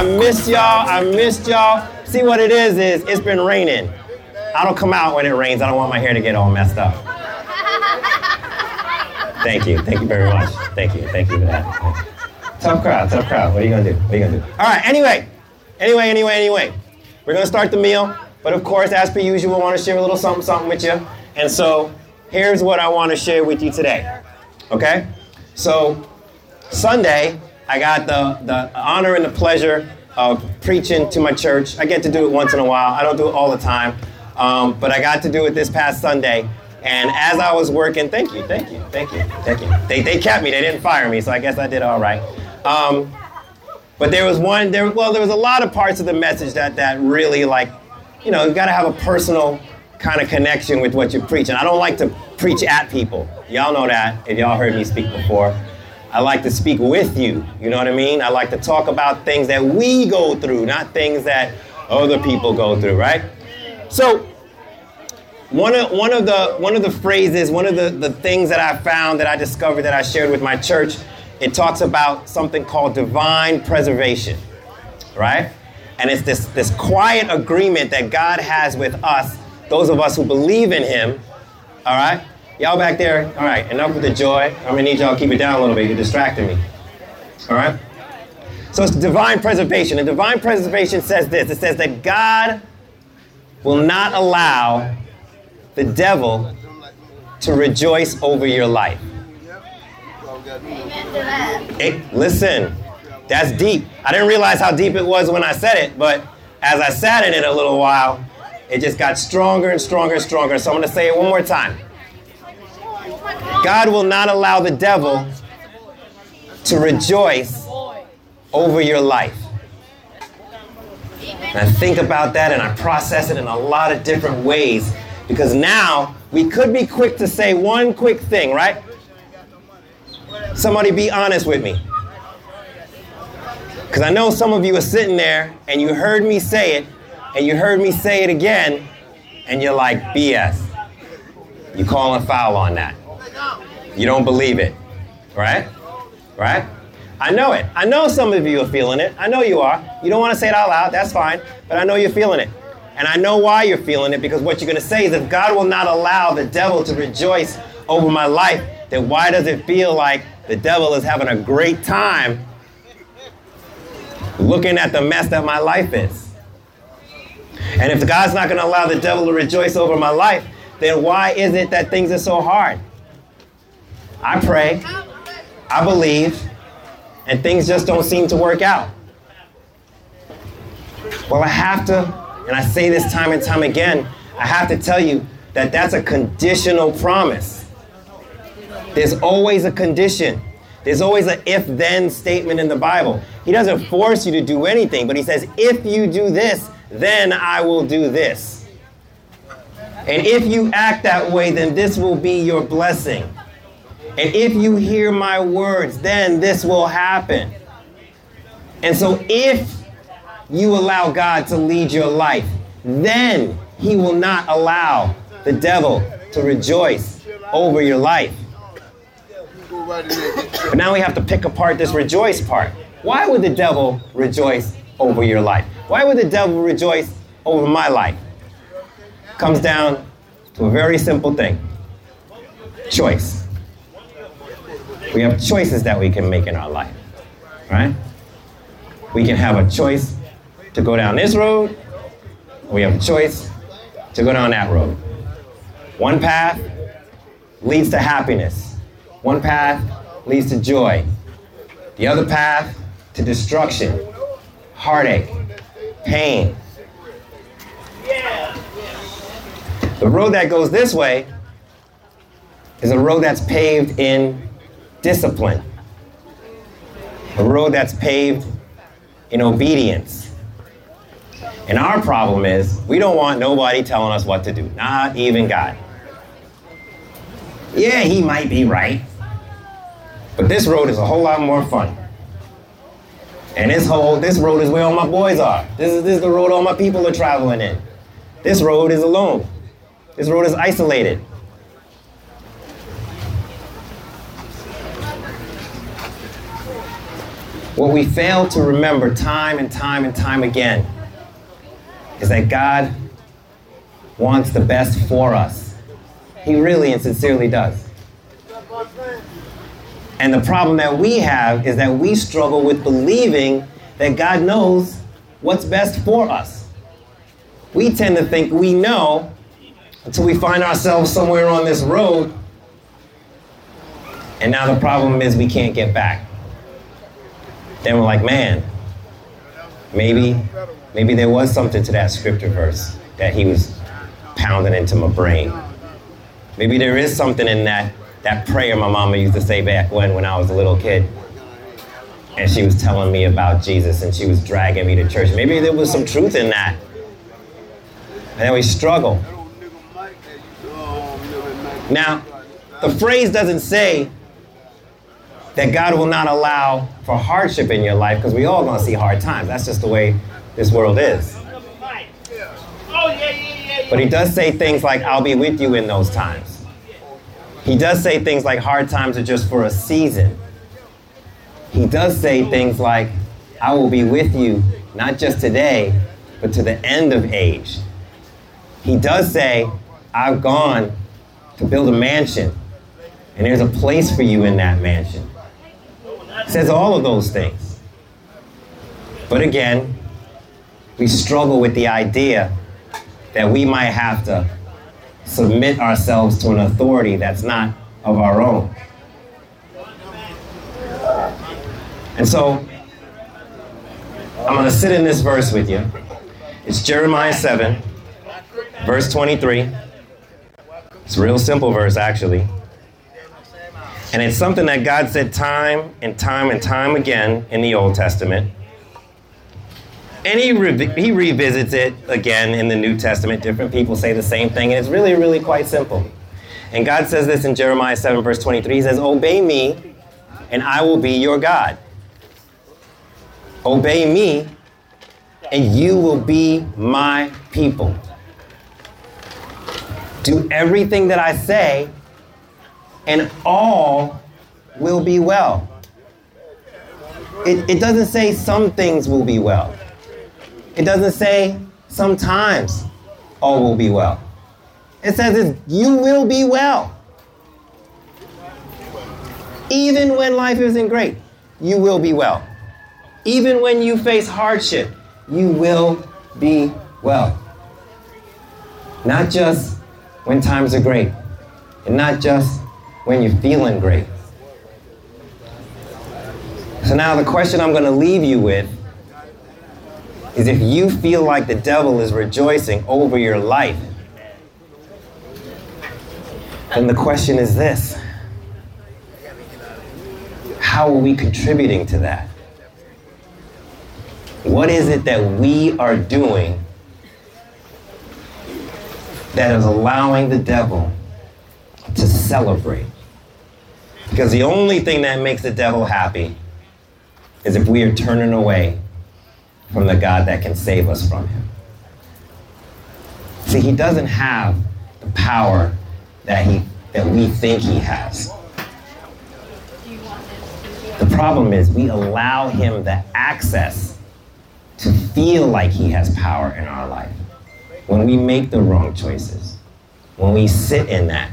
I missed y'all. I missed y'all. See what it is is it's been raining. I don't come out when it rains. I don't want my hair to get all messed up. Thank you. Thank you very much. Thank you. Thank you for that. Tough crowd. Tough crowd. What are you gonna do? What are you gonna do? All right. Anyway. Anyway. Anyway. Anyway. We're gonna start the meal, but of course, as per usual, I want to share a little something, something with you. And so, here's what I want to share with you today. Okay? So, Sunday, I got the the honor and the pleasure of preaching to my church. I get to do it once in a while. I don't do it all the time, um, but I got to do it this past Sunday. And as I was working, thank you, thank you, thank you, thank you. They, they kept me, they didn't fire me, so I guess I did all right. Um, but there was one, there, well, there was a lot of parts of the message that, that really like, you know, you gotta have a personal kind of connection with what you're preaching. I don't like to preach at people. Y'all know that if y'all heard me speak before. I like to speak with you, you know what I mean? I like to talk about things that we go through, not things that other people go through, right? So one of, one of the one of the phrases, one of the, the things that I found that I discovered that I shared with my church, it talks about something called divine preservation. Right? And it's this, this quiet agreement that God has with us, those of us who believe in Him. All right? Y'all back there, all right, enough with the joy. I'm gonna need y'all to keep it down a little bit. You're distracting me. All right? So it's divine preservation. And divine preservation says this it says that God will not allow the devil to rejoice over your life. Hey, listen, that's deep. I didn't realize how deep it was when I said it, but as I sat in it a little while, it just got stronger and stronger and stronger. So I'm going to say it one more time. God will not allow the devil to rejoice over your life. And I think about that and I process it in a lot of different ways because now we could be quick to say one quick thing, right? Somebody be honest with me. Because I know some of you are sitting there and you heard me say it and you heard me say it again and you're like, BS. You calling foul on that. You don't believe it, right? Right? I know it. I know some of you are feeling it. I know you are. You don't want to say it out loud, that's fine, but I know you're feeling it. And I know why you're feeling it because what you're going to say is if God will not allow the devil to rejoice over my life, then why does it feel like the devil is having a great time looking at the mess that my life is? And if God's not going to allow the devil to rejoice over my life, then why is it that things are so hard? I pray, I believe, and things just don't seem to work out. Well, I have to, and I say this time and time again, I have to tell you that that's a conditional promise. There's always a condition. There's always an if then statement in the Bible. He doesn't force you to do anything, but he says, if you do this, then I will do this. And if you act that way, then this will be your blessing. And if you hear my words, then this will happen. And so if you allow God to lead your life, then he will not allow the devil to rejoice over your life. But now we have to pick apart this rejoice part. Why would the devil rejoice over your life? Why would the devil rejoice over my life? Comes down to a very simple thing choice. We have choices that we can make in our life, right? We can have a choice to go down this road, we have a choice to go down that road. One path leads to happiness, one path leads to joy, the other path to destruction, heartache, pain. The road that goes this way is a road that's paved in discipline, a road that's paved in obedience. And our problem is we don't want nobody telling us what to do, not even God. Yeah, he might be right, but this road is a whole lot more fun. And this whole this road is where all my boys are. This is this is the road all my people are traveling in. This road is alone. This road is isolated. What we fail to remember time and time and time again is that God wants the best for us. He really and sincerely does. And the problem that we have is that we struggle with believing that God knows what's best for us. We tend to think we know until we find ourselves somewhere on this road. And now the problem is we can't get back. Then we're like, man, maybe, maybe there was something to that scripture verse that he was pounding into my brain. Maybe there is something in that, that prayer my mama used to say back when, when I was a little kid. And she was telling me about Jesus and she was dragging me to church. Maybe there was some truth in that. And then we struggle. Now, the phrase doesn't say that God will not allow for hardship in your life because we all gonna see hard times. That's just the way this world is. But he does say things like, I'll be with you in those times. He does say things like, hard times are just for a season. He does say things like, I will be with you not just today, but to the end of age. He does say, I've gone to build a mansion, and there's a place for you in that mansion. Says all of those things. But again, we struggle with the idea that we might have to submit ourselves to an authority that's not of our own. And so, I'm going to sit in this verse with you. It's Jeremiah 7, verse 23. It's a real simple verse, actually. And it's something that God said time and time and time again in the Old Testament. And he, re- he revisits it again in the New Testament. Different people say the same thing, and it's really, really quite simple. And God says this in Jeremiah 7, verse 23. He says, Obey me, and I will be your God. Obey me, and you will be my people. Do everything that I say, and all will be well. It, it doesn't say some things will be well. It doesn't say sometimes all will be well. It says you will be well. Even when life isn't great, you will be well. Even when you face hardship, you will be well. Not just when times are great, and not just when you're feeling great. So now the question I'm going to leave you with is if you feel like the devil is rejoicing over your life, then the question is this How are we contributing to that? What is it that we are doing that is allowing the devil celebrate? Because the only thing that makes the devil happy is if we are turning away from the God that can save us from him. See, he doesn't have the power that he that we think he has. The problem is we allow him the access to feel like he has power in our life. When we make the wrong choices, when we sit in that,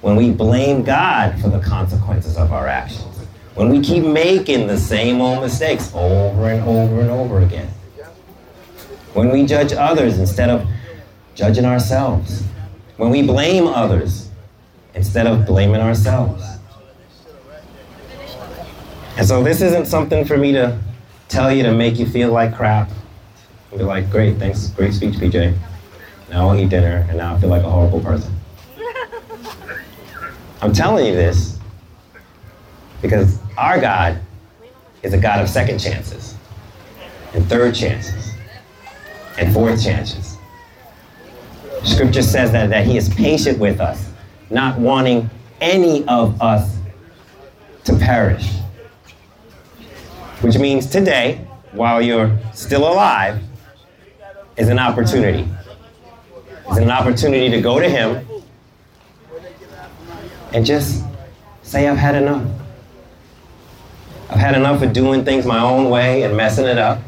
when we blame God for the consequences of our actions, when we keep making the same old mistakes over and over and over again, when we judge others instead of judging ourselves, when we blame others instead of blaming ourselves. And so this isn't something for me to tell you to make you feel like crap. Be like, great, thanks, great speech, PJ. Now I'll eat dinner, and now I feel like a horrible person. I'm telling you this because our God is a God of second chances, and third chances, and fourth chances. Scripture says that, that He is patient with us, not wanting any of us to perish. Which means today, while you're still alive, is an opportunity. It's an opportunity to go to Him and just say, I've had enough. I've had enough of doing things my own way and messing it up.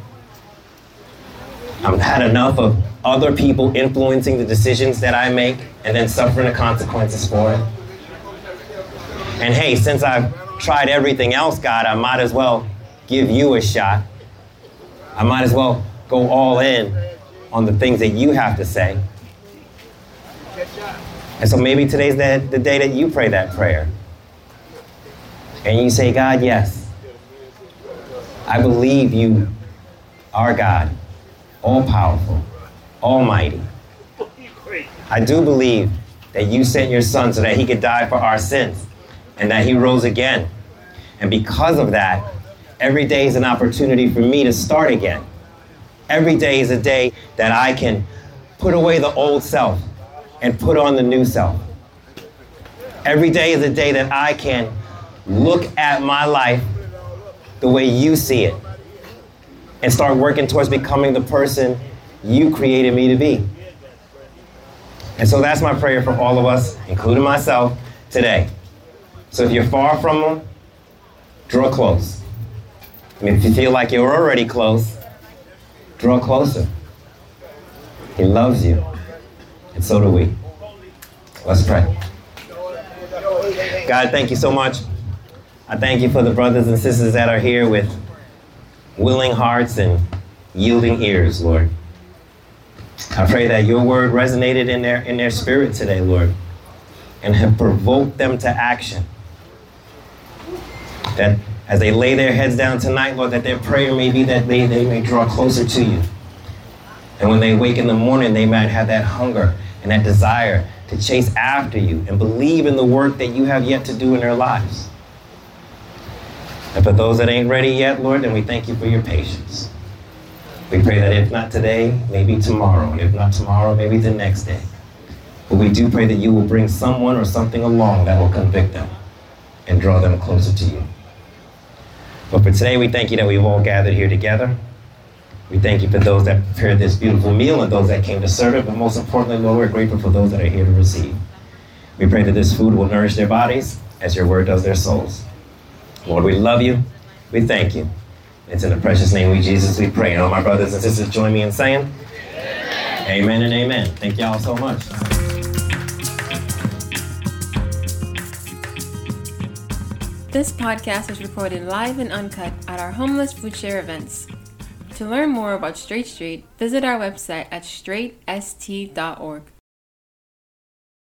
I've had enough of other people influencing the decisions that I make and then suffering the consequences for it. And hey, since I've tried everything else, God, I might as well give you a shot. I might as well go all in on the things that you have to say. And so maybe today's the, the day that you pray that prayer. And you say, God, yes, I believe you are God, all powerful, almighty. I do believe that you sent your son so that he could die for our sins and that he rose again. And because of that, every day is an opportunity for me to start again. Every day is a day that I can put away the old self and put on the new self. Every day is a day that I can look at my life the way you see it and start working towards becoming the person you created me to be. And so that's my prayer for all of us, including myself, today. So if you're far from Him, draw close. I mean, if you feel like you're already close, draw closer. He loves you, and so do we. Let's pray. God, thank you so much. I thank you for the brothers and sisters that are here with willing hearts and yielding ears, Lord. I pray that your word resonated in their in their spirit today, Lord, and have provoked them to action. That as they lay their heads down tonight, Lord, that their prayer may be that they, they may draw closer to you. And when they wake in the morning, they might have that hunger and that desire to chase after you and believe in the work that you have yet to do in their lives. And for those that ain't ready yet, Lord, then we thank you for your patience. We pray that if not today, maybe tomorrow. And if not tomorrow, maybe the next day. But we do pray that you will bring someone or something along that will convict them and draw them closer to you. But for today, we thank you that we've all gathered here together. We thank you for those that prepared this beautiful meal and those that came to serve it. But most importantly, Lord, we're grateful for those that are here to receive. We pray that this food will nourish their bodies as your word does their souls. Lord, we love you. We thank you. It's in the precious name of Jesus we pray. And all my brothers and sisters join me in saying, Amen, amen and amen. Thank y'all so much. This podcast is recorded live and uncut at our homeless food share events. To learn more about Straight Street, visit our website at straightst.org.